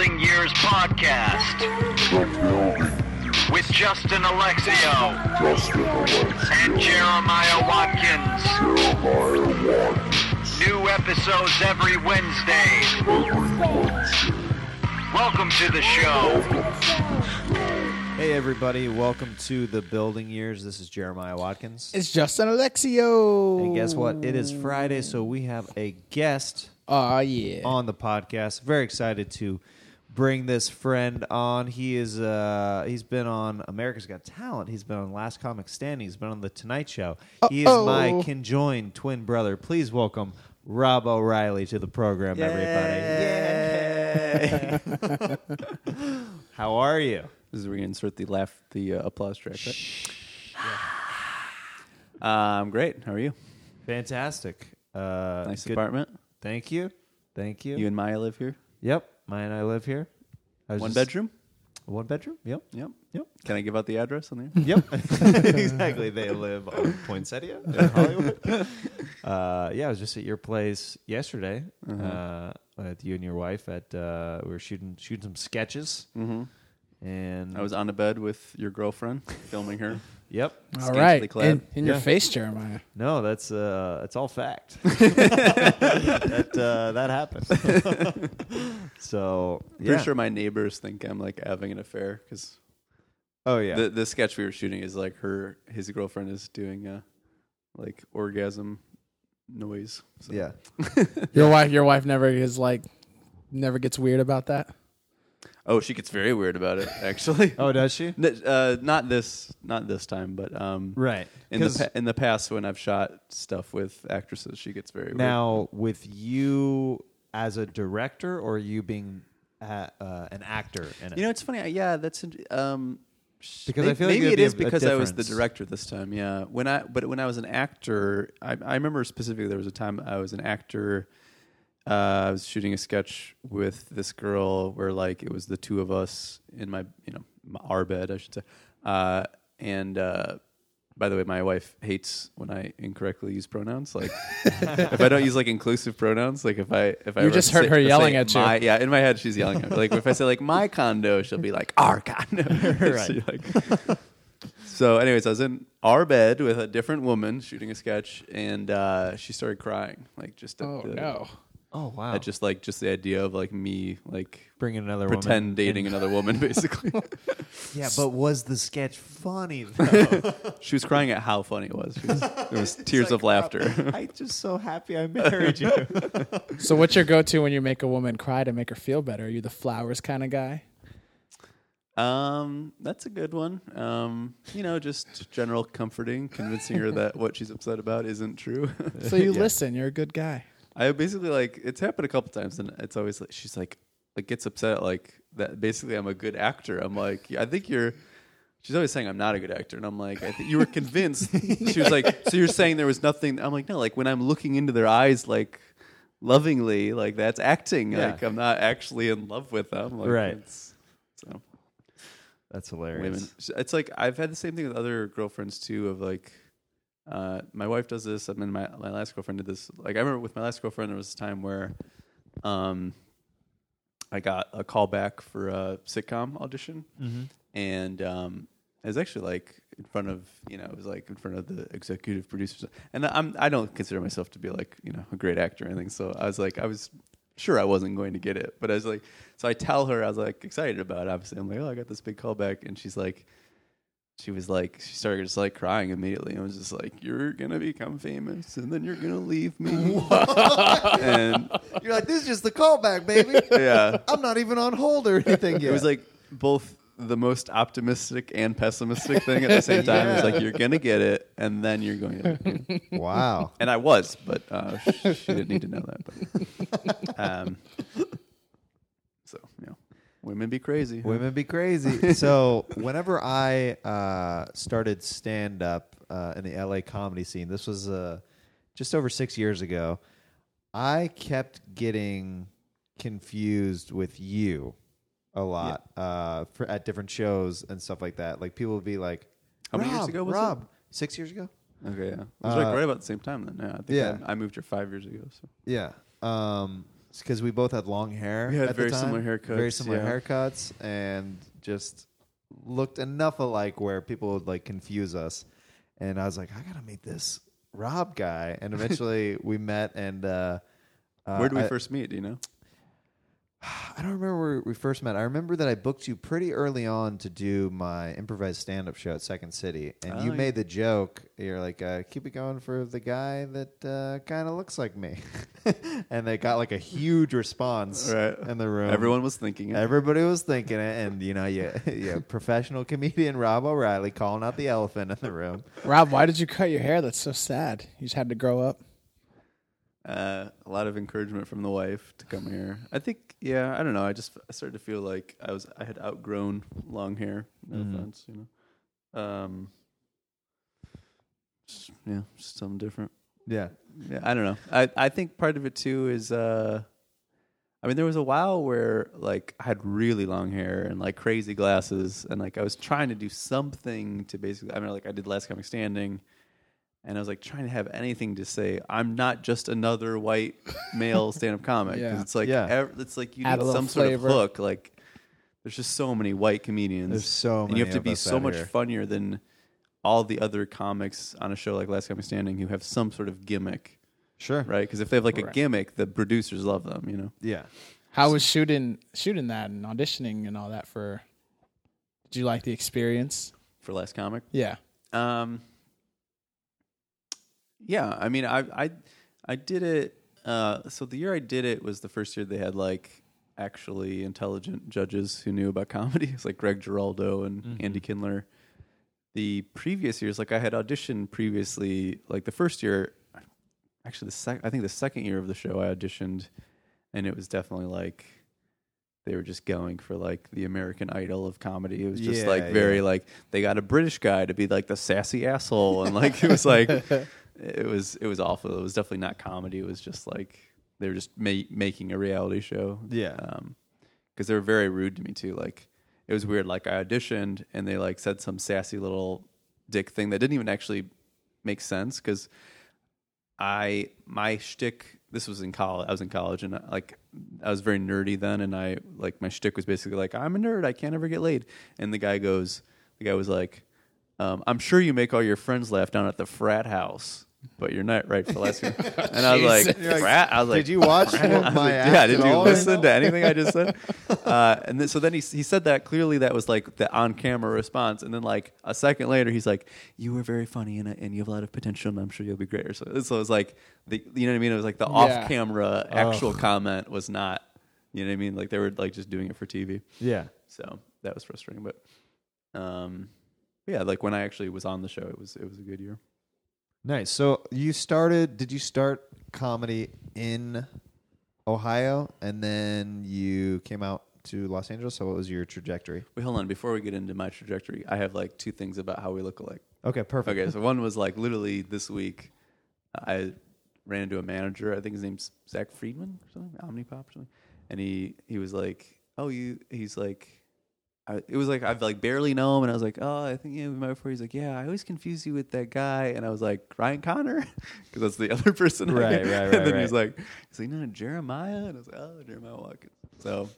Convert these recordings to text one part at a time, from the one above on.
Building Years podcast with Justin Alexio and Jeremiah Watkins. New episodes every Wednesday. Welcome to the show. Hey everybody, welcome to the Building Years. This is Jeremiah Watkins. It's Justin Alexio. And guess what? It is Friday, so we have a guest Oh yeah. on the podcast. Very excited to bring this friend on. He is uh he's been on America's Got Talent. He's been on Last Comic Standing. He's been on the Tonight Show. He is Uh-oh. my conjoined twin brother. Please welcome Rob O'Reilly to the program, everybody. Yay. How are you? This is where you insert the laugh, the uh, applause track. Right? Um, great. How are you? Fantastic. Uh, Nice good- apartment. Thank you. Thank you. You and Maya live here. Yep. Maya and I live here. I was One just- bedroom. One bedroom. Yep. Yep. Yep. Can I give out the address on there? Yep. exactly. They live on Poinsettia in Hollywood. uh, yeah, I was just at your place yesterday uh with you and your wife. At uh, we were shooting shooting some sketches, mm-hmm. And I was on a bed with your girlfriend, filming her. Yep. all scantily clad. In, in your face, Jeremiah. No, that's uh, that's all fact. that uh, that happened. so Pretty sure my neighbors think I'm like having an affair because Oh yeah. the the sketch we were shooting is like her his girlfriend is doing uh like orgasm noise. So. yeah. Your wife. Your wife never is like, never gets weird about that. Oh, she gets very weird about it. Actually. Oh, does she? N- uh, not this, not this time, but um, Right. in the pa- in the past when I've shot stuff with actresses, she gets very weird. Now, with you as a director, or you being uh, uh, an actor in it? You know, it's funny. I- Yeah, that's um, Because may- I feel like maybe it be is a- a because I was the director this time. Yeah, when I but when I was an actor, I, I remember specifically there was a time I was an actor. Uh, I was shooting a sketch with this girl where like it was the two of us in my you know my, our bed I should say. Uh, and uh, by the way, my wife hates when I incorrectly use pronouns. Like if I don't use like inclusive pronouns, like if I if I You just heard say- her yelling at you. my- yeah, in my head she's yelling at me. Like if I say like my condo, she'll be like our condo. Right. So like- so, anyways, I was in our bed with a different woman shooting a sketch, and uh, she started crying, like just at Oh the, no. Oh wow! at just like just the idea of like me like bringing another pretend woman dating in. another woman, basically. Yeah, but was the sketch funny? Though? she was crying at how funny it was. She was it was tears of laughter. I'm just so happy I married you. So what's your go-to when you make a woman cry to make her feel better? Are you the flowers kind of guy? Um, that's a good one. Um, you know, just general comforting, convincing her that what she's upset about isn't true. So you Yeah. listen. You're a good guy. I basically like it's happened a couple times, and it's always like she's like like gets upset like that. Basically, I'm a good actor. I'm like, I think you're. She's always saying I'm not a good actor, and I'm like, I think you were convinced. she was like, so you're saying there was nothing? I'm like, no, like when I'm looking into their eyes, like lovingly, like that's acting. Yeah. Like I'm not actually in love with them. Like, Right. It's, so That's hilarious. women. It's like I've had the same thing with other girlfriends too. Of like, uh, my wife does this. I mean, my my last girlfriend did this. Like, I remember with my last girlfriend, there was a time where, um, I got a call back for a sitcom audition, Mhm. and um, it was actually like in front of you know it was like in front of the executive producers, and I'm I don't consider myself to be like you know a great actor or anything. So I was like I was sure I wasn't going to get it, but I was like so I tell her I was like excited about it. Obviously, I'm like oh I got this big callback, and she's like. She was like, she started just like crying immediately. and was just like, "You're gonna become famous, and then you're gonna leave me." and You're like, this is just the callback, baby. yeah, I'm not even on hold or anything yet. it was like both the most optimistic and pessimistic thing at the same time. It was like you're gonna get it, and then you're going to. wow. And I was, but uh, she didn't need to know that. But, um, so you know, women be crazy. Women be crazy. so whenever I uh, started stand up uh, in the LA comedy scene, this was uh, just over six years ago. I kept getting confused with you a lot uh, for, at different shows and stuff like that. Like people would be like, How many years "Rob, ago was Rob, six years ago." Okay, yeah, it was Uh, like right about the same time then. Yeah, I think yeah. I, I moved here five years ago. So Yeah. Um, because we both had long hair. We had at the very time. similar haircuts, Very similar yeah. haircuts, and just looked enough alike where people would like confuse us. And I was like, I gotta meet this Rob guy. And eventually we met. And uh, uh, Where did we I- first meet? Do you know? I don't remember where we first met. I remember that I booked you pretty early on to do my improvised stand up show at Second City. And Oh, you yeah. made the joke, you're like, uh, keep it going for the guy that uh, kind of looks like me. and they got like a huge response Right. in the room. Everyone was thinking it. Everybody was thinking it. And, you know, you, you professional comedian Rob O'Reilly calling out the elephant in the room. Rob, why did you cut your hair? That's so sad. You just had to grow up. Uh, a lot of encouragement from the wife to come here. I think, yeah, I don't know. I just I started to feel like I was I had outgrown long hair. No Mhm. offense, you know. Um, just- yeah, just something different. Yeah. Yeah, I don't know. I I think part of it too is uh I mean there was a while where like I had really long hair and like crazy glasses and like I was trying to do something to basically I mean like I did last comic standing and I was like trying to have anything to say I'm not just another white male stand up comic 'Cause Yeah. it's like Yeah. ev- it's like you Add a need little some sort of hook like there's just so many white comedians There's so and many you have to of be us so out much here. funnier than all the other comics on a show like Last Comic Standing who have some sort of gimmick, Sure. right? Because if they have like a Right. gimmick, the producers love them, you know. Yeah. How was shooting shooting that and auditioning and all that for? Did you like the experience? For Last Comic, Yeah. um, yeah, I mean, I I I did it. Uh, so the year I did it was the first year they had like actually intelligent judges who knew about comedy. It's like Greg Giraldo and Andy Kindler. The previous years, like I had auditioned previously, like the first year, actually the sec- I think the second year of the show I auditioned, and it was definitely like they were just going for like the American Idol of comedy. It was just Yeah, like very yeah. like they got a British guy to be like the sassy asshole, and like it was like it was it was awful. It was definitely not comedy. It was just like they were just ma- making a reality show. Yeah. because they were very rude to me too. Like it was weird. Like I auditioned and they like said some sassy little dick thing that didn't even actually make sense because I my shtick. This was in college. I was in college and like I was very nerdy then, and I like my shtick was basically like I'm a nerd. I can't ever get laid. And the guy goes, the guy was like, um, I'm sure you make all your friends laugh down at the frat house. But you're not right for last year. And I was like, frat? I was like, Did you watch my like, Yeah, did you listen to anything I just said? Uh, and then, so then he, he said that clearly that was like the on camera response. And then like a second later, he's like, you were very funny and, and you have a lot of potential and I'm sure you'll be great. So, so it was like, the, you know what I mean? It was like the Yeah. off camera actual comment was not, you know what I mean? Like they were like just doing it for TV. Yeah. So that was frustrating. But um, yeah, like when I actually was on the show, it was, it was a good year. Nice. So you started, did you start comedy in Ohio and then you came out to Los Angeles? So what was your trajectory? Wait, hold on. Before we get into my trajectory, I have like two things about how we look alike. Okay, perfect. Okay, so one was like literally this week, I ran into a manager. I think his name's Zach Friedman or something, Omnipop or something, and he he was like, "Oh, you." He's like, I, "It was like I've like barely know him," and I was like, "Oh, I think yeah, we met before." He's like, "Yeah, I always confuse you with that guy," and I was like, "Ryan Connor," because that's the other person. Right, knew. right, And right, then he's like, "He's like, no, Jeremiah," and I was like, "Oh, Jeremiah Watkins." So.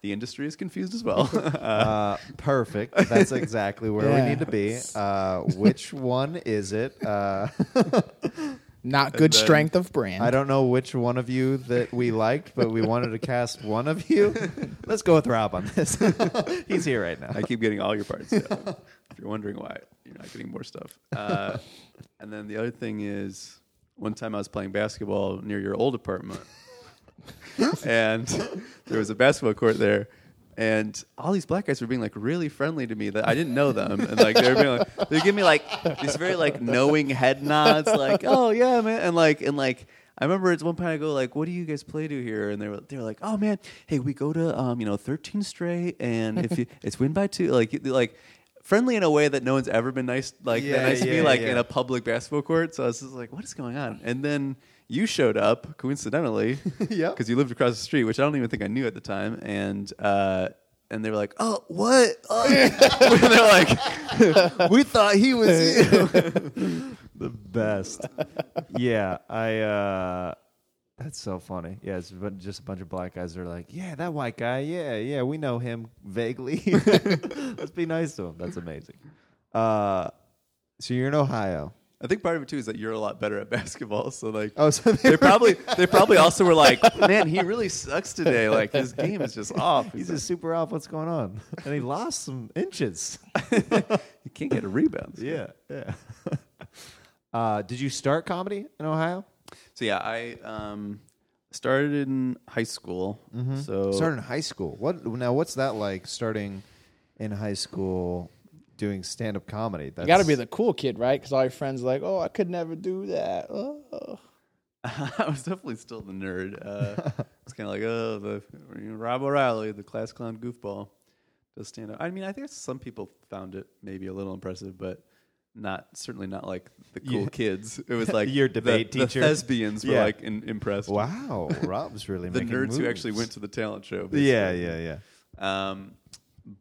The industry is confused as well. uh, Uh, perfect. That's exactly where Yeah. we need to be. Uh, which one is it? Not good then- strength of brand. I don't know which one of you that we liked, but we wanted to cast one of you. Let's go with Rob on this. He's here right now. I keep getting all your parts. yeah. if you're wondering why, you're not getting more stuff. Uh, and then the other thing is, one time I was playing basketball near your old apartment, and there was a basketball court there. And all these black guys were being like really friendly to me that I didn't know them, and like they were being like they give me like these very like knowing head nods, like oh yeah man, and like and like I remember at one point I go like, "What do you guys play to here?" And they were they were like, "Oh man, hey, we go to um you know 13 straight, and if you it's win by two, like like friendly in a way that no one's ever been nice like Yeah, nice to me yeah, like yeah. in a public basketball court." So I was just like, "What is going on?" And then you showed up coincidentally, Yep. because you lived across the street, which I don't even think I knew at the time, and. uh and they were like, "Oh, what?" Oh. and they're like, we thought he was you. the best. Yeah, I uh That's so funny. Yeah, it's just a bunch of black guys that are like, yeah, that white guy. Yeah, yeah, we know him vaguely. Let's be nice to him. That's amazing. Uh, so you're in Ohio. I think part of it too is that you're a lot better at basketball. So like, Oh, so they probably they probably also were like, man, he really sucks today. Like his game is just off. he's just super off. What's going on? And he lost some inches. he can't get a rebound. yeah, yeah. Uh, did you start comedy in Ohio? So yeah, I um, started in high school. So Started in high school. What now? What's that like? Starting in high school, doing stand up comedy. That's You got to be the cool kid, right? Because all your friends are like, oh, I could never do that. Oh. I was definitely still the nerd. Uh, it's kind of like, oh, the you know, Rob O'Reilly, the class clown goofball, does stand up. I mean, I think some people found it maybe a little impressive, but not certainly not like the cool Yeah. kids. It was like Your the- debate the, teacher? thespians were Yeah. like in, impressed. Wow, Rob's really the making nerds who actually went to the talent show. Yeah, yeah, yeah. Um,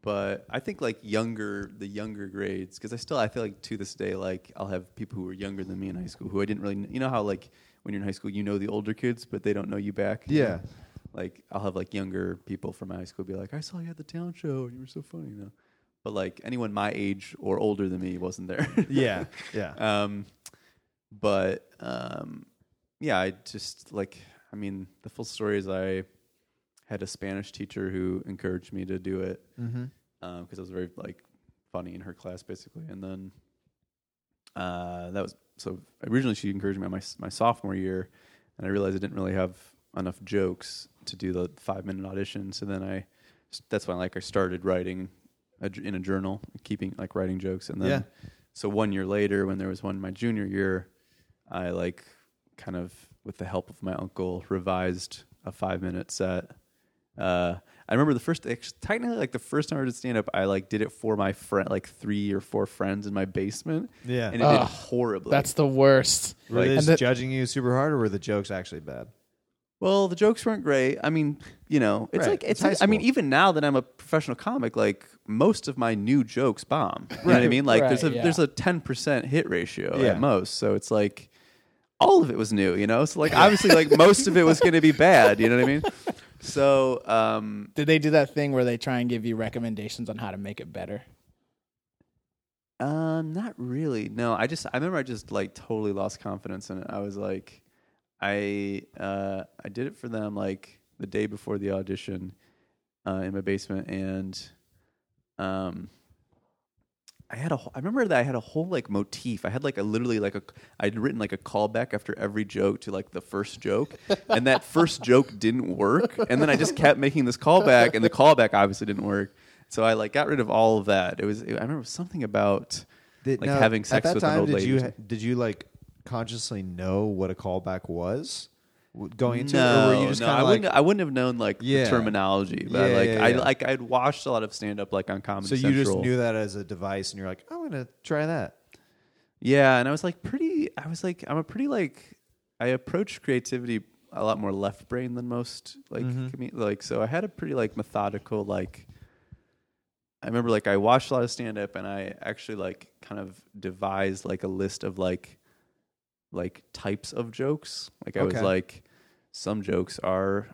but I think like younger, the younger grades, because I still I feel like to this day, like I'll have people who are younger than me in high school who I didn't really, you know how like when you're in high school, you know the older kids, but they don't know you back. Yeah. Like I'll have like younger people from my high school be like, I saw you at the town show and you were so funny, you know. But like anyone my age or older than me wasn't there. Yeah, yeah. Um, but um, yeah, I just like. I mean, the full story is I had a Spanish teacher who encouraged me to do it Mm-hmm. because I was very like funny in her class, basically. And then uh, that was so. Originally, she encouraged me on my my sophomore year, and I realized I didn't really have enough jokes to do the five minute audition. So then I, that's when like I started writing a, in a journal, keeping like writing jokes, and then Yeah. so one year later, when there was one my junior year, I like kind of with the help of my uncle revised a five minute set. Uh, I remember the first, technically, like the first time I did stand up, I like did it for my friend, like three or four friends in my basement, Yeah. and it did horribly. That's the worst. Were Like- they just the- judging you super hard, or were the jokes actually bad? Well, the jokes weren't great. I mean, you know, it's Right. like It's it's. high I mean, even now that I'm a professional comic, like most of my new jokes bomb. You know what I mean? Like there's a yeah. there's a ten percent hit ratio Yeah. at most. So it's like all of it was new. You know, so like obviously like most of it was going to be bad. You know what I mean? So um, Did they do that thing where they try and give you recommendations on how to make it better? Um, not really. No, I just I remember I just like totally lost confidence in it. I was like, I uh I did it for them like the day before the audition, uh, in my basement, and um, I had a wh- I remember that I had a whole like motif. I had like a literally like a I'd written like a callback after every joke to like the first joke, and that first joke didn't work, and then I just kept making this callback, and the callback obviously didn't work. So I like got rid of all of that. It was I remember something about Did, like now, having sex with time, an old did lady. you or ha- something. did you like consciously know what a callback was going into it, no, or were you just no, kind I of like wouldn't. I wouldn't have known like Yeah. the terminology, but Yeah, like yeah, I like I'd watched a lot of stand up like on Comedy so you Central. just knew that as a device, and you're like, I'm gonna try that. Yeah, and I was like pretty. I was like I'm a pretty like I approach creativity a lot more left brain than most like Mhm. comed- like so I had a pretty like methodical like. I remember like I watched a lot of stand up and I actually like kind of devised like a list of like like types of jokes. Like I Okay. was like some jokes are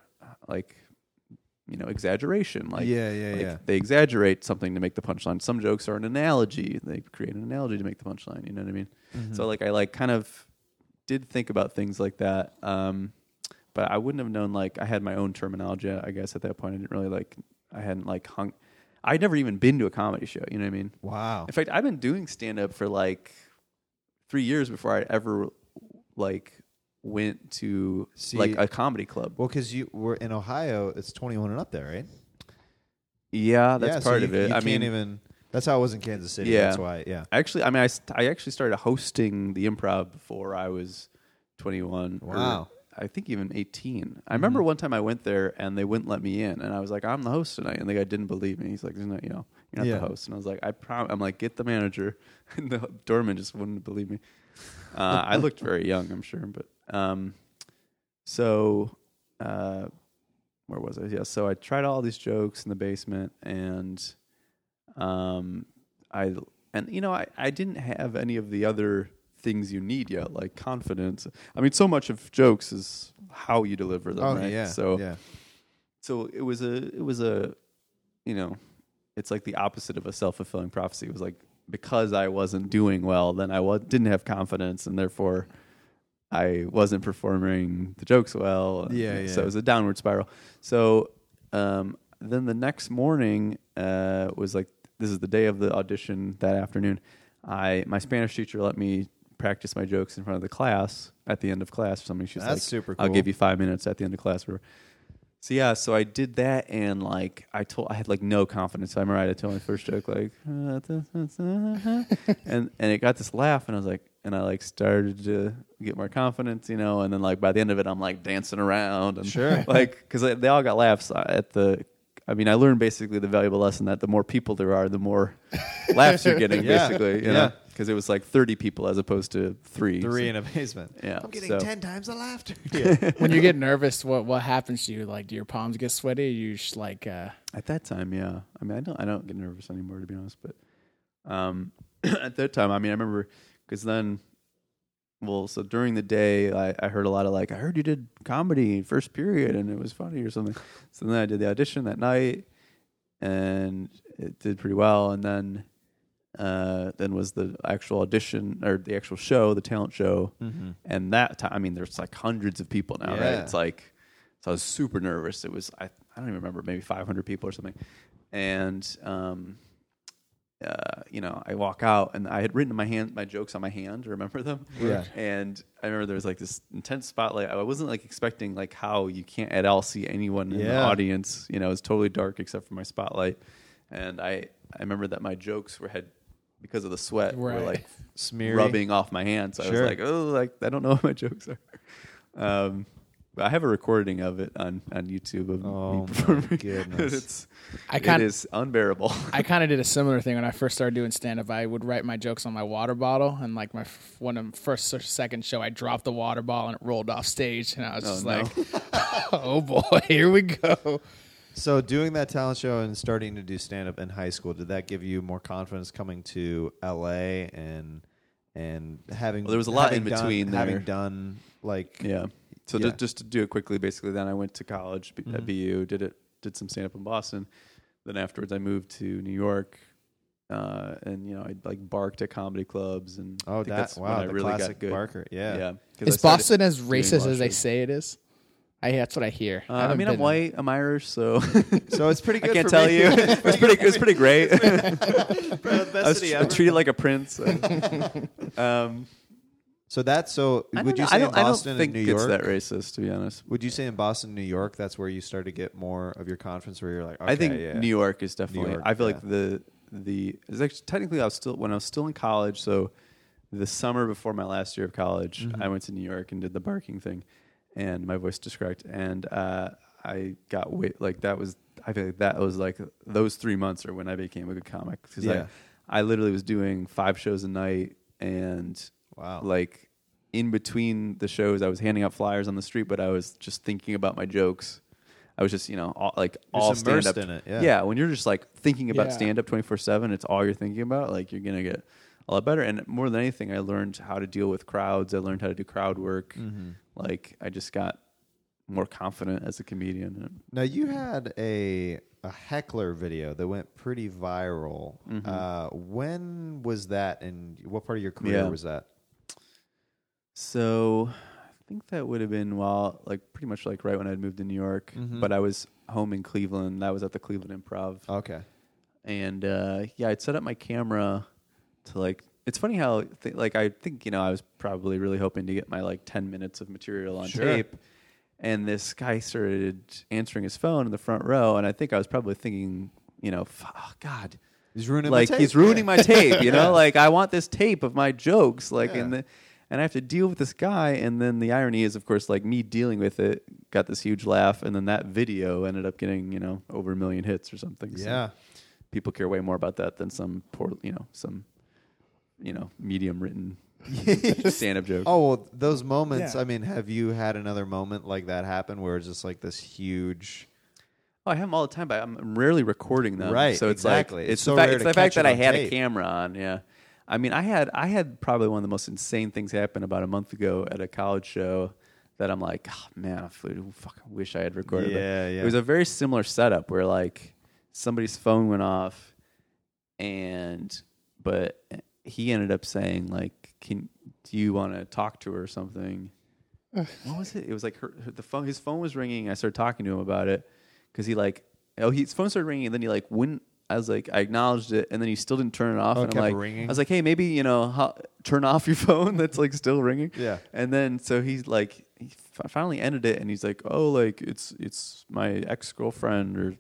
like you know exaggeration like yeah, yeah, like, yeah. they exaggerate something to make the punchline. Some jokes are an analogy. They create an analogy to make the punchline. You know what I mean? Mm-hmm. So like I like kind of did think about things like that. Um, but I wouldn't have known like I had my own terminology. I guess at that point I didn't really like I hadn't like hung. I'd never even been to a comedy show. You know what I mean? wow. In fact, I've been doing stand up for like three years before I ever like went to See- like a comedy club. Well, because you were in Ohio, it's 21 and up there, right? Yeah, that's yeah, so part you- of it. You I can't mean, even. That's how it was in Kansas City. Yeah. That's why. Yeah. Actually, I mean, I, st- I actually started hosting the improv before I was 21. or Wow. I think even 18. I remember one time I went there and they wouldn't let me in, and I was like, "I'm the host tonight," and the guy didn't believe me. He's like, "There's no, you know, you're not Yeah. the host." And I was like, "I prom." I'm like, "Get the manager," and the doorman just wouldn't believe me. Uh, I looked very young, I'm sure, but um, so uh, where was I? Yeah, so I tried all these jokes in the basement, and um, I and you know I, I didn't have any of the other things you need yet, like confidence. I mean, so much of jokes is how you deliver them. Oh right? yeah. So yeah. so it was a it was a you know it's like the opposite of a self-fulfilling prophecy it was like because i wasn't doing well then i was, didn't have confidence and therefore i wasn't performing the jokes well. Yeah, so it was a downward spiral. So um, then the next morning uh, was like this is the day of the audition that afternoon. I my spanish teacher let me practice my jokes in front of the class at the end of class or something. She's That's like super i'll give you five minutes at the end of class. Or so yeah, so I did that, and like I told, I had like no confidence. I remember I had to tell my first joke like, uh, and and it got this laugh, and I was like, and I like started to get more confidence, you know, and then like by the end of it, I'm like dancing around, and Sure. like because they all got laughs at the. I mean, I learned basically the valuable lesson that the more people there are, the more laughs you're getting, Yeah. basically, you Yeah. because it was like 30 people as opposed to three. Three so- in amazement. Yeah, I'm getting so- ten times the laughter. Yeah. when you get nervous, what what happens to you? Like, do your palms get sweaty? You just like, uh, At that time, yeah. I mean, I don't, I don't get nervous anymore, to be honest. But um, at that time, I mean, I remember because then, well, so during the day, I, I heard a lot of like, I heard you did comedy first period and it was funny or something. So then I did the audition that night, and it did pretty well. And then, uh, then was the actual audition or the actual show, the talent show, and that time, I mean, there's like hundreds of people now, right? It's like, so I was super nervous. It was I, I don't even remember, maybe 500 people or something, and um, uh, you know, I walk out and I had written my hand, my jokes on my hand. Remember them? Yeah. And I remember there was like this intense spotlight. I wasn't like expecting like how you can't at all see anyone in the Yeah. audience. You know, it's totally dark except for my spotlight. And I, I remember that my jokes were had because of the sweat were Right. like Smeary. rubbing off my hands. So I Sure. was like, oh, like I don't know what my jokes are. Um, I have a recording of it on, on YouTube of Oh, me performing. goodness. it's I it kind is unbearable. I kind of did a similar thing when I first started doing stand up. I would write my jokes on my water bottle, and like my f- one of first or second show, I dropped the water bottle and it rolled off stage, and I was Oh, just no. like, "Oh boy, here we go." So doing that talent show and starting to do stand up in high school, did that give you more confidence coming to LA and and having Well, there was a lot having in done- between there. having done like Yeah. So Yeah. Just, just to do it quickly, basically, then I went to college b- Mm-hmm. at BU, did it, did some stand up in Boston. Then afterwards, I moved to New York, uh, and you know, I like barked at comedy clubs, and I oh think that that's when wow I the really classic got good. Barker yeah Yeah, 'cause I Is Boston as racist as they say it is? I that's what I hear. Uh, I haven't mean, I'm been- white, I'm Irish, so so it's pretty I can't for tell me. you. it was pretty, it was pretty great. Probably the I was tr- ever. treated like a prince. um, so that's so would you know. say in don't, I don't Boston think and New it's York that racist, to be honest. would you say in Boston New York that's where you start to get more of your confidence where you're like okay, I think yeah. New York is definitely. York, I feel yeah. like the the it's actually technically I was still when I was still in college. So the summer before my last year of college, Mm-hmm. I went to New York and did the barking thing, and my voice just cracked, and uh, I got wait like that was. I feel like that was like those three months are when I became a good comic because Yeah. I I literally was doing five shows a night and Wow. like in between the shows I was handing out flyers on the street, but I was just thinking about my jokes. I was just, you know, all, like You're all stand up. in it, yeah. when you're just like thinking about Yeah. stand up 24 7, it's all you're thinking about. Like, you're going to get a lot better. And more than anything, I learned how to deal with crowds. I learned how to do crowd work. Mm-hmm. Like, I just got more confident as a comedian. Now you had a a heckler video that went pretty viral. Mm-hmm. Uh, when was that, and what part of your career Yeah. was that? So I think that would have been while, like, pretty much like right when I'd moved to New York. Mhm. But I was home in Cleveland. That was at the Cleveland Improv. Okay. and uh, yeah, I'd set up my camera to like. It's funny how th- like I think you know I was probably really hoping to get my like ten minutes of material on Sure. tape, and this guy started answering his phone in the front row, and I think I was probably thinking, you know, "F- oh, God, He's ruining like my tape. he's ruining my tape, you know, like I want this tape of my jokes, like Yeah. and the. And I have to deal with this guy, and then the irony is, of course, like me dealing with it got this huge laugh, and then that video ended up getting, you know, over a million hits or something. So Yeah. people care way more about that than some poor, you know, some, you know, medium written stand up joke. Oh well, those moments. Yeah. I mean, have you had another moment like that happen where it's just like this huge? Oh, I have them all the time, but I'm rarely recording them. Right, So it's exactly. like It's it's, so the fact, rare it's the fact that I had tape. a camera on. Yeah. I mean, I had I had probably one of the most insane things happen about a month ago at a college show that I'm like, oh, man, I fucking wish I had recorded. it." Yeah, yeah. It was a very similar setup where like somebody's phone went off, and but he ended up saying like, "Can do you want to talk to her or something?" what was it? It was like her, her- the phone. His phone was ringing. I started talking to him about it because he like oh his phone started ringing and then he like wouldn't. I was like I acknowledged it and then he still didn't turn it off. Oh, and I'm like ringing? I was like hey maybe you know ho- turn off your phone that's like still ringing. Yeah. And then so he's like he fi- finally ended it and he's like oh like it's it's my ex girlfriend or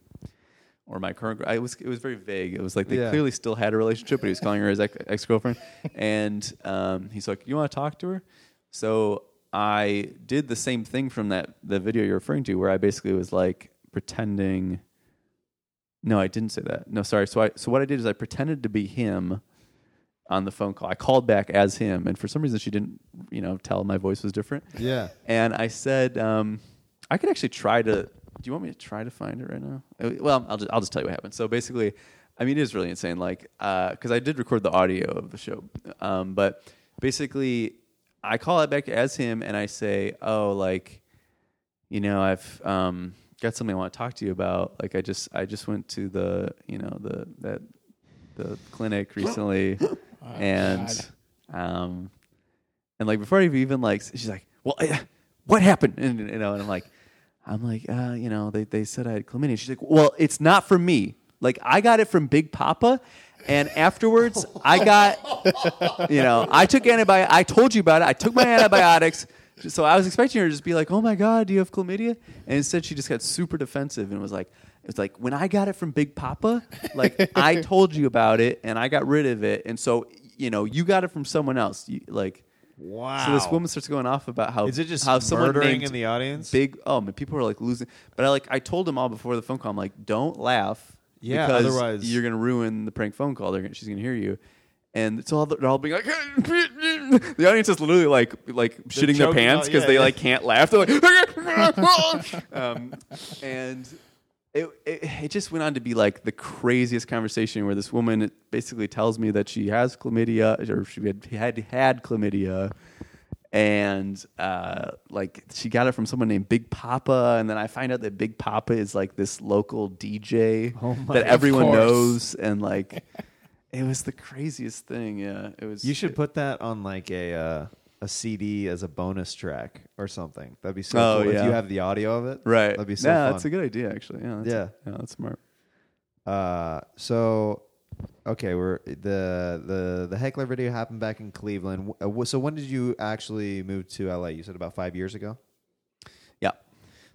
or my current. gr- I was it was very vague. It was like they Yeah. clearly still had a relationship, but he was calling her his ex girlfriend. and um, he's like, "You want to talk to her?" So I did the same thing from that the video you're referring to, where I basically was like pretending. No, I didn't say that. No, sorry. So I so what I did is I pretended to be him on the phone call. I called back as him, and for some reason she didn't, you know, tell my voice was different. Yeah. And I said, um, I could actually try to. Do you want me to try to find it right now? Uh, Well, I'll just, I'll just tell you what happened. So basically, I mean, it is really insane. Like, because I did record the audio of the show, um, but basically, I call it back as him, and I say, "Oh, like, you know, I've um, got something I want to talk to you about. Like, I just I just went to the you know the that the clinic recently, and um, and like before I even like, she's like, "Well, eh, what happened?" And you know, and I'm like, I'm like, uh, you know, they they said I had chlamydia. She's like, "Well, it's not from me. Like, I got it from Big Papa." And afterwards, I got, you know, I took antibiotics. I told you about it. I took my antibiotics. So I was expecting her to just be like, "Oh my god, do you have chlamydia?" And instead, she just got super defensive and was like, "It's like when I got it from Big Papa, like I told you about it and I got rid of it, and so you know you got it from someone else." You, like, Wow. so this woman starts going off about how Is it just how someone murdering in the audience? Big oh man, people are like losing. But I like I told them all before the phone call. I'm like, don't laugh. Yeah, because otherwise- you're gonna ruin the prank phone call. They're gonna, she's gonna hear you. And so all the, they're all being like, the audience is literally like like shitting their pants because yeah, they yeah. like can't laugh. They're like, um, and it, it it just went on to be like the craziest conversation where this woman basically tells me that she has chlamydia or she had had had chlamydia and uh, like she got it from someone named Big Papa, and then I find out that Big Papa is like this local DJ Oh my- that everyone knows, and like it was the craziest thing. Yeah, it was. You should put that on like a uh, a CD as a bonus track or something. That'd be so Oh, cool. If you have the audio of it, right. That'd be so yeah, fun. that's a good idea actually. Yeah, that's Yeah. yeah, that's smart. Uh, so okay, we're the the the heckler video happened back in Cleveland. Uh, So when did you actually move to LA? You said about five years ago. Yeah.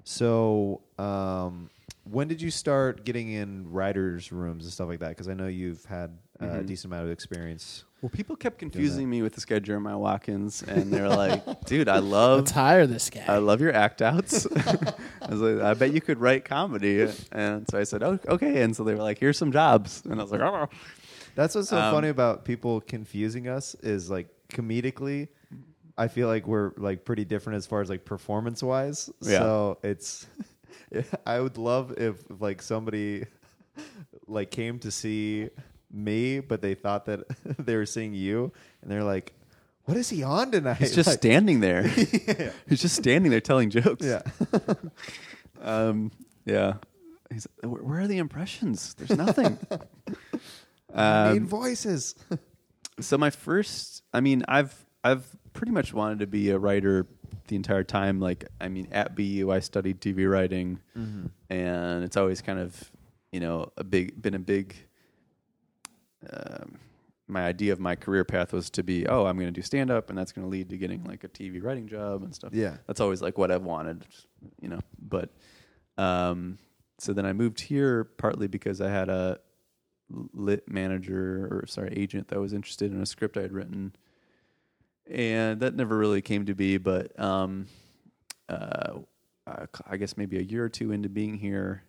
So um, when did you start getting in writers' rooms and stuff like that? Because I know you've had uh, Mm-hmm. a decent amount of experice. Well, people kept confusing me with this guy Jeremiah Watkins, and they're like, "Dude, I love Let's hire this guy. I love your act outs. I was like, I bet you could write comedy. And so I said, oh, okay. And so they were like, here's some jobs. And I was like, oh. That's what's so Um, funny about people confusing us is like comedically. I feel like we're like pretty different as far as like performance wise. Yeah. So it's. I would love if like somebody like came to see me, but they thought that they were seeing you, and they're like, "What is he on tonight?" He's just Like, standing there. He's just standing there telling jokes. yeah. Um, yeah. He's, where, where are the impressions? There's nothing. Um, voices. so my first, I mean, I've, I've pretty much wanted to be a writer the entire time. Like, I mean, at BU, I studied TV writing and it's always kind of, you know, a big, been a big, um, my idea of my career path was to be, oh, I'm going to do stand up, and that's going to lead to getting like a TV writing job and stuff. Yeah. that's always like what I've wanted, you know. But um, so then I moved here partly because I had a lit manager or sorry agent that was interested in a script I had written, and that never really came to be. But um, uh, I I guess maybe a year or two into being here,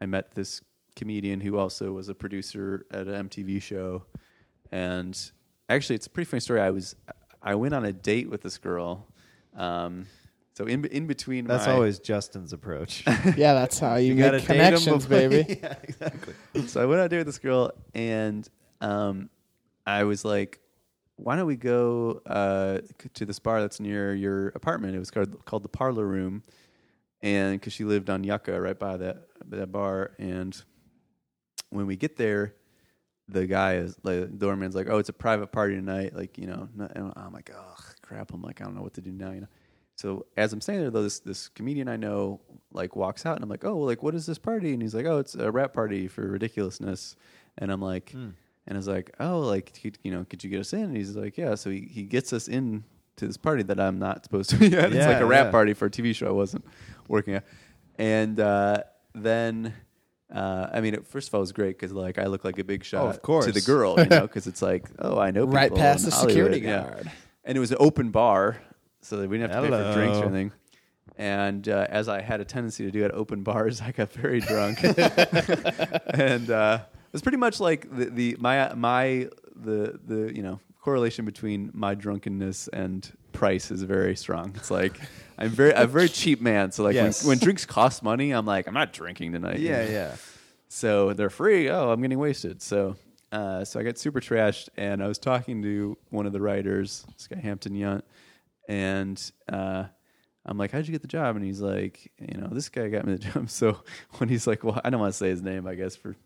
I met this comedian who also was a producer at an MTV show, and actually, it's a pretty funny story. I was I went on a date with this girl. Um, so in in between, That's my- always Justin's approach. yeah, that's how you, gotta make date 'em connections, before- baby. yeah, exactly. so I went out there with this girl, and um, I was like, why don't we go uh, c- to this bar that's near your apartment? It was called called the Parlor Room, and because she lived on Yucca, right by that that bar, and when we get there, the guy is like the doorman's like, "Oh, it's a private party tonight." Like you know, and I'm like, "Oh crap!" I'm like, I don't know what to do now. You know. So as I'm standing there, though, this this comedian I know like walks out, and I'm like, "Oh, like what is this party?" And he's like, "Oh, it's a wrap party for ridiculousness." And I'm like, and I was like, "Oh, like you know, could you get us in?" And he's like, "Yeah." So he he gets us in to this party that I'm not supposed to be at. it's like a wrap yeah. party for a TV show I wasn't working at, and uh, then. Uh, I mean, it, first of all, it was great because like I look like a big shot of course. to the girl, you know, because it's like, oh, I know people Right past the security Hollywood, yeah. guard. And it was an open bar, so that we didn't have to pay for drinks or anything. And uh, as I had a tendency to do at open bars, I got very drunk, and uh, it was pretty much like the, the my my the the you know correlation between my drunkenness and price is very strong. It's like I'm very I'm a very cheap man, so like Yes. when, when drinks cost money, I'm like I'm not drinking tonight. you Yeah, know? yeah. So they're free. Oh, I'm getting wasted. So, uh, so I got super trashed, and I was talking to one of the writers, this guy Hampton Yount, and uh, I'm like, "How'd you get the job?" And he's like, "You know, this guy got me the job." So when he's like, "Well, I don't want to say his name, I guess for,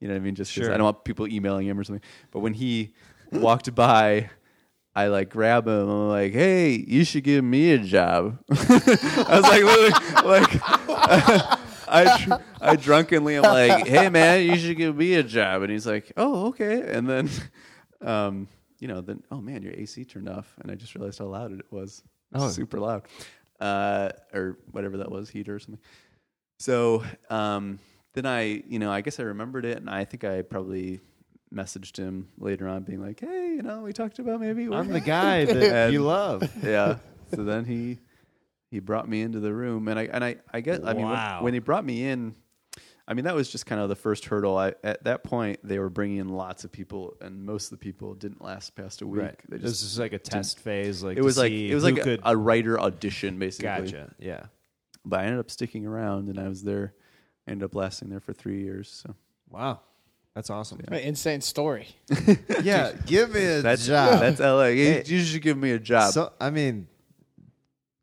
you know, what I mean, just Sure. I don't want people emailing him or something." But when he walked by. I like grab him. I'm like, "Hey, you should give me a job." I was like, literally, like, I dr- I drunkenly am like, "Hey man, you should give me a job," and he's like, "Oh, okay." And then, um, you know, then oh man, your AC turned off, and I just realized how loud it was. It was Oh. super loud, uh, or whatever that was, heater or something. So um, then I, you know, I guess I remembered it, and I think I probably messaged him later on, being like, "Hey, you know, we talked about maybe I'm the guy that you love. yeah. So then he he brought me into the room, and I and I I get I mean when, Wow. when he brought me in, I mean that was just kind of the first hurdle. I at that point they were bringing in lots of people, and most of the people didn't last past a week. Right. They This is like a test phase. Like it was like it was like a, a writer audition basically. gotcha. Yeah. But I ended up sticking around, and I was there. Ended up lasting there for three years. So Wow. That's awesome. Right, insane story. Yeah. Give me a that's job. that's LA. You- you should give me a job. So I mean,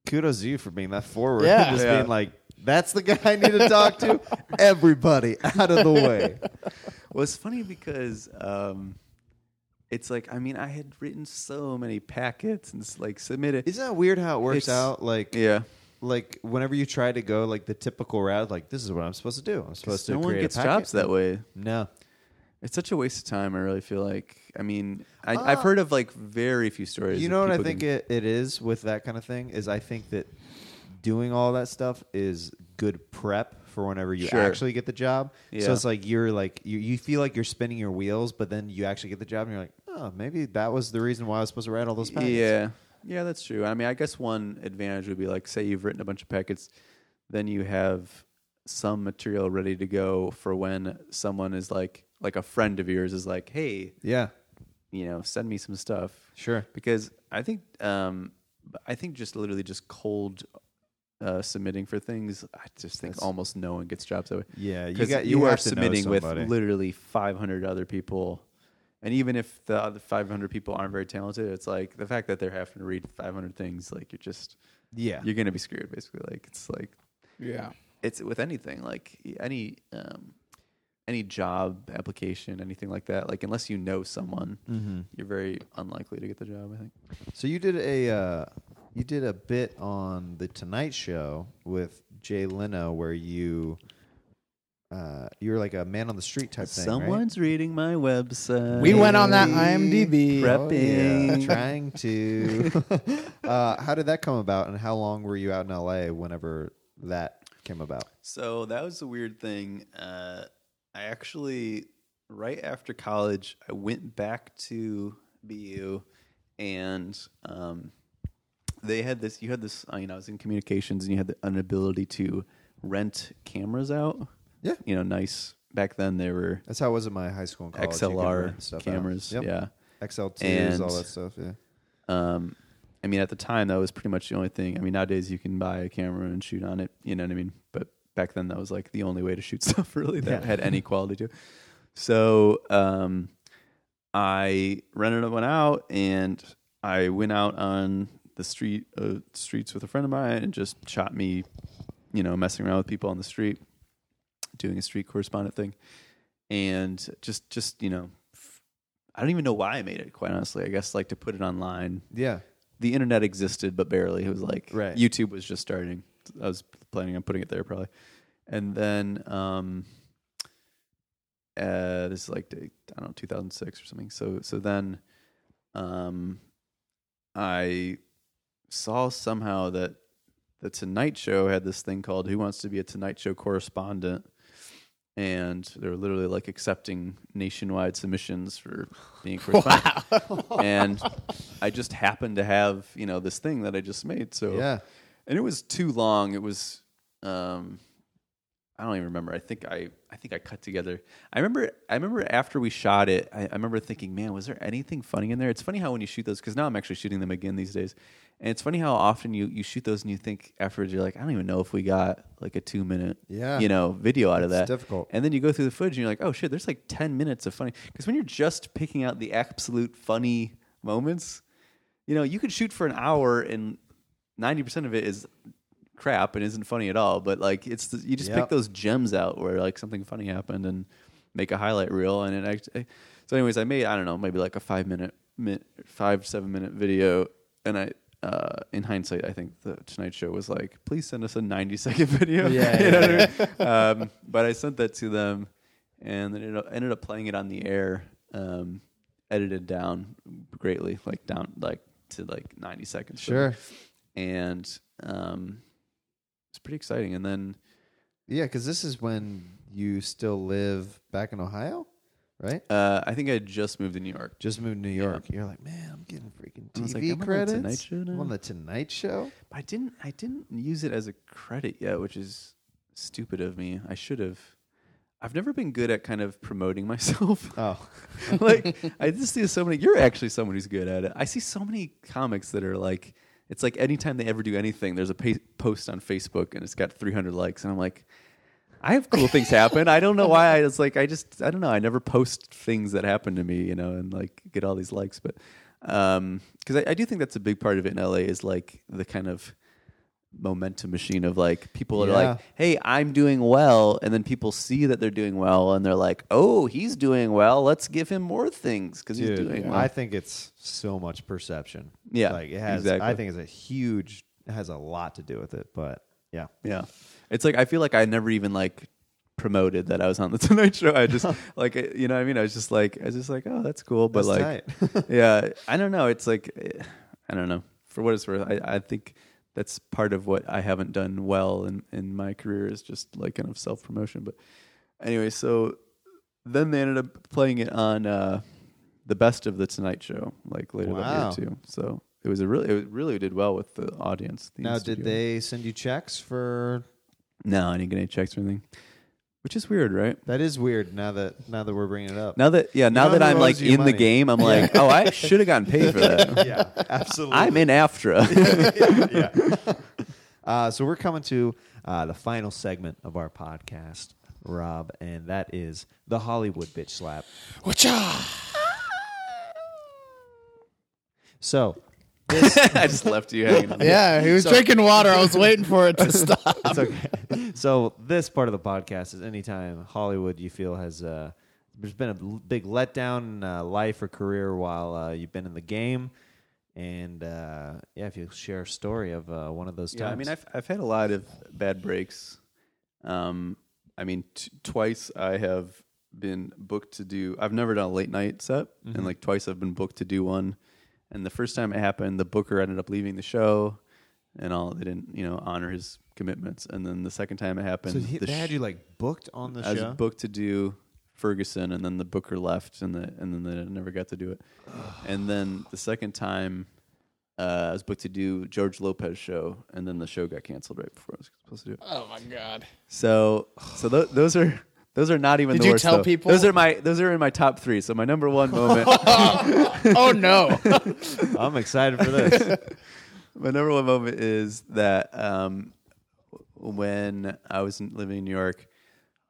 kudos to you for being that forward. Yeah. Just Yeah. being like, that's the guy I need to talk to. Everybody out of the way. Well, it's funny because um, it's like I mean I had written so many packets and like submitted. Isn't that weird how it works It's- out? Like, yeah, like whenever you try to go like the typical route, like this is what I'm supposed to do. I'm supposed to no one create gets a jobs that way. No. It's such a waste of time. I really feel like. I mean, I, uh, I've heard of like very few stories. You of know what I people think getting- it, it is with that kind of thing is I think that doing all that stuff is good prep for whenever you Sure. actually get the job. Yeah. So it's like you're like you, you feel like you're spinning your wheels, but then you actually get the job and you're like, oh, maybe that was the reason why I was supposed to write all those packets. Yeah, yeah, that's true. I mean, I guess one advantage would be like, say you've written a bunch of packets, then you have some material ready to go for when someone is like, like a friend of yours is like, hey, Yeah. you know, send me some stuff. Sure. because I think um, I think just literally just cold uh, submitting for things. I just think That's- almost no one gets jobs that way. Yeah, you 'Cause got you, you are have to know submitting with somebody. literally 500 other people, and even if the other 500 people aren't very talented, it's like the fact that they're having to read 500 things. Like you're just Yeah. you're gonna be screwed. Basically, like it's like Yeah. it's with anything like any um, any job application, anything like that. Like unless you know someone, mm-hmm. you're very unlikely to get the job. I think. So you did a uh, you did a bit on the Tonight Show with Jay Leno where you uh, you were like a man on the street type thing. right? Someone's reading my website. We went on that IMDb. Prep- Oh, yeah, Prepping. trying to. uh, how did that come about, and how long were you out in LA whenever that came about? So that was a weird thing. Uh, I actually, right after college, I went back to BU, and um, they had this. You had this. uh, You know, I was in communications, and you had the, an ability to rent cameras out. Yeah. you know, nice. Back then, they were That's how it was in my high school and college. You could XLR stuff out. cameras. Yep. Yeah. XL2s, And- all that stuff. Yeah. Um, I mean, at the time, that was pretty much the only thing. I mean, nowadays you can buy a camera and shoot on it. You know what I mean? Back then, that was like the only way to shoot stuff really that Yeah. had any quality to. it. So um, I rented one out and I went out on the street uh, streets with a friend of mine and just shot me, you know, messing around with people on the street, doing a street correspondent thing, and just just you know, f- I don't even know why I made it. Quite honestly, I guess like to put it online. Yeah. The internet existed, but barely. It was like Right. YouTube was just starting. I was planning on putting it there probably, and then um, uh, this is like I don't know 2006 or something. So so then, um, I saw somehow that the Tonight Show had this thing called "Who Wants to Be a Tonight Show Correspondent," and they're literally like accepting nationwide submissions for being a correspondent. And I just happened to have you know this thing that I just made. So Yeah. And it was too long. It was, um, I don't even remember. I think I, I think I cut together. I remember, I remember after we shot it, I, I remember thinking, man, was there anything funny in there? It's funny how when you shoot those, because now I'm actually shooting them again these days, and it's funny how often you you shoot those and you think afterwards you're like, I don't even know if we got like a two minute, Yeah. you know, video out of It's that. difficult. And then you go through the footage and you're like, oh shit, there's like ten minutes of funny. Because when you're just picking out the absolute funny moments, you know, you could shoot for an hour and ninety percent of it is crap and isn't funny at all. But like, it's the, you just Yep. pick those gems out where like something funny happened and make a highlight reel. And it actually, so anyways, I made I don't know maybe like a five minute, minute, five seven minute video, and I. Uh, in hindsight, I think the Tonight Show was like, "Please send us a ninety-second video." Yeah, You know yeah, what I mean? um, but I sent that to them, and then it ended up playing it on the air, um, edited down greatly, like down like to like ninety seconds. Sure. And um, it's pretty exciting. And then Yeah, because this is when you still live back in Ohio, right? uh, I think I just moved to New York. Just moved to New York. You're like, man, I'm getting freaking I was like, TV am I on the credits. Tonight Show I'm now? on the Tonight Show. But I didn't. I didn't use it as a credit yet, which is stupid of me. I should have. I've never been good at kind of promoting myself. Oh, like I just see so many. You're actually someone who's good at it. I see so many comics that are like, it's like anytime they ever do anything, there's a pa- post on Facebook and it's got 300 likes, and I'm like, I have cool things happen. I don't know why. I was like, I just, I don't know. I never post things that happen to me, you know, and like get all these likes, but um, because I, I do think that's a big part of it in LA is like the kind of momentum machine of like people are like, hey, I'm doing well, and then people see that they're doing well, and they're like, oh, he's doing well. Let's give him more things because he's doing well. I think it's so much perception. Yeah, like it has. exactly. I think it's a huge. It has a lot to do with it, but yeah, Yeah, it's like I feel like I never even like promoted that I was on the Tonight Show. I just like you know what I mean. I was just like I was just like oh that's cool, but That's like yeah, I don't know. It's like eh, I don't know. For what it's worth, I, I think that's part of what I haven't done well in in my career is just like kind of self promotion. But anyway, so then they ended up playing it on uh, the best of the Tonight Show, like later Wow. that year too. So it was a really it really did well with the audience. the now, did they send you checks for? No, I didn't get any checks or anything, which is weird, right? That is weird. Now that now that we're bringing it up. Now that yeah, now know that who I'm like you in the game, I'm like, oh, I should have gotten paid for that. yeah, absolutely. I'm in AFTRA. yeah. Uh, so we're coming to uh, the final segment of our podcast, Rob, and that is the Hollywood bitch slap. Wacha! So I just left you hanging. Yeah, he was drinking water. I was waiting for it to stop. it's okay. so this part of the podcast is anytime Hollywood you feel has uh, there's been a big letdown in uh, life or career while uh, you've been in the game, and uh, yeah, if you share a story of uh, one of those Yeah, times. I mean, I've I've had a lot of bad breaks. Um, I mean, t- twice I have been booked to do. I've never done a late night set, and like twice I've been booked to do one. And the first time it happened, the booker ended up leaving the show, and all they didn't, you know, honor his commitments. And then the second time it happened, so he, the they sh- had you like booked on the I was show. booked to do Ferguson, and then the booker left, and the and then they never got to do it. and then the second time, uh, I was booked to do George Lopez show, and then the show got canceled right before I was supposed to do it. Oh my god! So, so th- those are those are not even Did the you worst. tell though. people? Those are my those are in my top three. So my number one moment, Oh no! I'm excited for this. my number one moment is that um, when I was living in New York,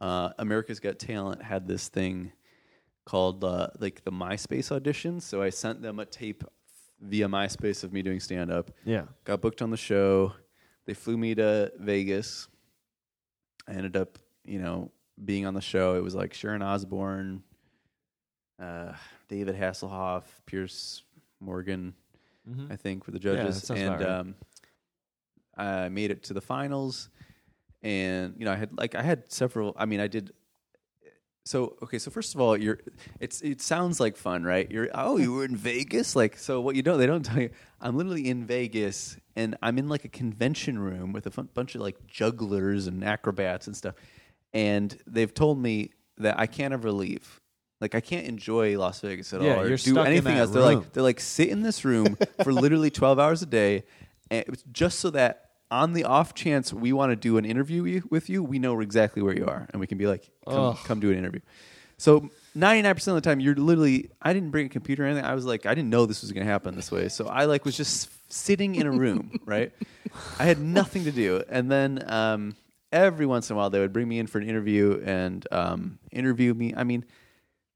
uh, America's Got Talent had this thing called uh, like the MySpace audition. So I sent them a tape via MySpace of me doing stand up. Yeah. Got booked on the show. They flew me to Vegas. I ended up, you know, being on the show. It was like Sharon Osbourne, uh, David Hasselhoff, Piers Morgan, I think, were the Mm-hmm. judges. sounds and right. um, I made it to the finals. And you know, I had like I had several. I mean, I did. So okay, so first of all, you're. It's it sounds like fun, right? You're oh, you were in Vegas, like so. What you don't they don't tell you. I'm literally in Vegas, and I'm in like a convention room with a bunch of like jugglers and acrobats and stuff, and they've told me that I can't ever leave. Like I can't enjoy Las Vegas at Yeah, all or you're do stuck anything else. They're like they're like sit in this room for literally 12 hours a day, and just so that on the off chance we want to do an interview with you, we know exactly where you are, and we can be like, come, come do an interview. So 99% of the time, you're literally. I didn't bring a computer or anything. I was like, I didn't know this was going to happen this way. So I like was just sitting in a room, right? I had nothing to do, and then um, every once in a while they would bring me in for an interview and um, interview me. I mean,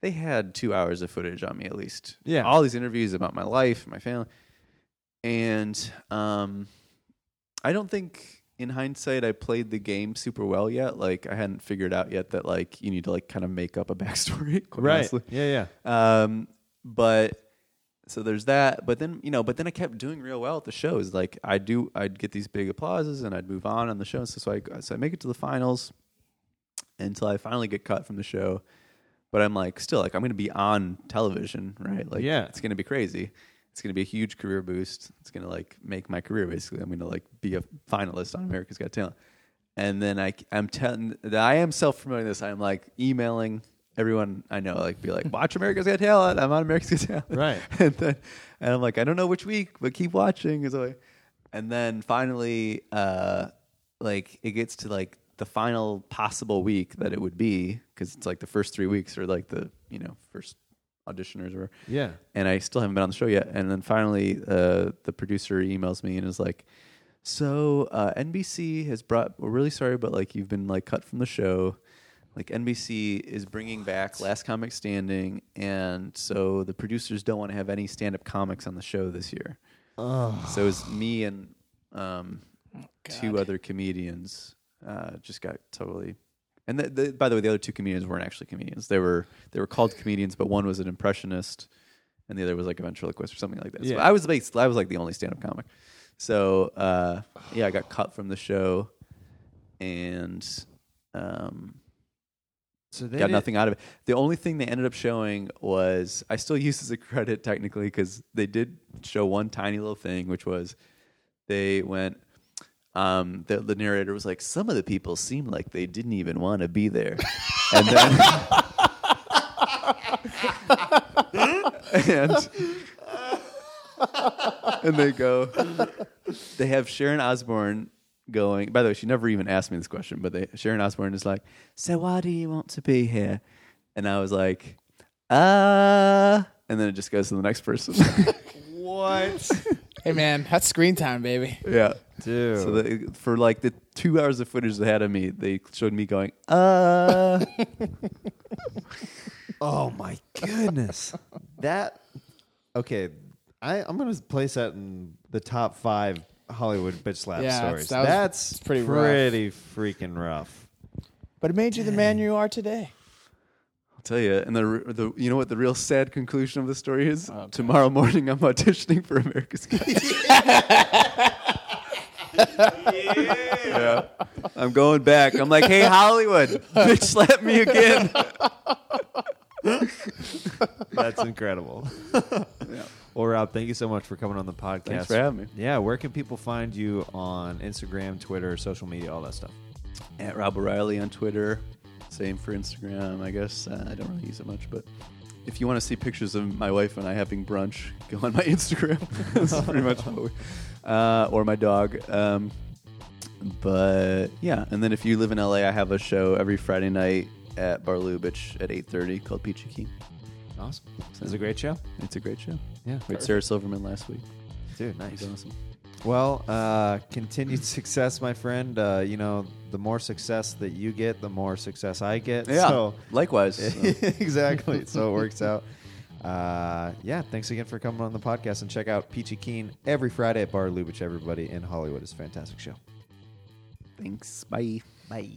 they had two hours of footage on me at least. Yeah. all these interviews about my life, my family, and um, I don't think in hindsight I played the game super well yet. Like I hadn't figured out yet that like you need to like kind of make up a backstory. quite Right. honestly. Yeah, yeah. Um, but so there's that. But then you know, but then I kept doing real well at the shows. Like I do, I'd get these big applauses, and I'd move on on the show. So, so I so I make it to the finals until I finally get cut from the show. But I'm like, still like I'm going to be on television, right? Like, Yeah. it's going to be crazy. It's going to be a huge career boost. It's going to like make my career basically. I'm going to like be a finalist on America's Got Talent. And then I, I'm telling I am self promoting this. I'm like emailing everyone I know, like be like, watch America's Got Talent. I'm on America's Got Talent. Right. and then, and I'm like, I don't know which week, but keep watching. So I- and then finally, uh, like it gets to like the final possible week that it would be because it's like the first three weeks or like the you know first auditioners or Yeah. and I still haven't been on the show yet. And then finally, uh, the producer emails me and is like, "So uh, NBC has brought. We're really sorry, but like you've been like cut from the show. Like NBC is bringing back Last Comic Standing, and so the producers don't want to have any stand-up comics on the show this year. So it's me and um, two other comedians uh, just got totally. And the, the, by the way, the other two comedians weren't actually comedians. They were they were called comedians, but one was an impressionist, and the other was like a ventriloquist or something like that. So I was based, I was like the only stand up comic. So uh, yeah, I got cut from the show, and um, So they got did- nothing out of it. The only thing they ended up showing was I still use as a credit technically because they did show one tiny little thing, which was they went. Um, the, the narrator was like, "Some of the people seemed like they didn't even want to be there," and then and and they go, they have Sharon Osbourne going. By the way, she never even asked me this question, but they, Sharon Osbourne is like, "So why do you want to be here?" And I was like, "Uh," and then it just goes to the next person. What? Hey man, that's screen time, baby. yeah, Dude. So the, for like the two hours of footage they had of me, they showed me going, "Uh." Oh my goodness. that okay. I, I'm gonna place that in the top five Hollywood bitch slap Yeah, stories. that's- that was- That's it's pretty rough. pretty freaking rough. But it made you the man you are today. I'll tell you, and the the you know what the real sad conclusion of the story is? Tomorrow morning, I'm auditioning for America's Got yeah. I'm going back. I'm like, hey Hollywood, bitch, slap me again. That's incredible. Well, Rob, thank you so much for coming on the podcast. Thanks for having me. Yeah, where can people find you on Instagram, Twitter, social media, all that stuff? At Rob O'Reilly on Twitter. Same for Instagram, I guess. Uh, I don't really use it much, but if you want to see pictures of my wife and I having brunch, go on my Instagram. That's pretty much what we, uh, or my dog. Um, but yeah, and then if you live in LA, I have a show every Friday night at Bar Lubitsch at 8.30 called Peachy Keen. Awesome. It's a great show. It's a great show. Yeah. We had Sarah Silverman last week. Dude, nice. She's awesome. Well, uh, continued success, my friend. Uh, you know, the more success that you get, the more success I get. Yeah. So, Likewise. exactly. So it works out. Uh, yeah. Thanks again for coming on the podcast and check out Peachy Keen every Friday at Bar Lubitsch. Everybody in Hollywood is a fantastic show. Thanks. Bye. Bye.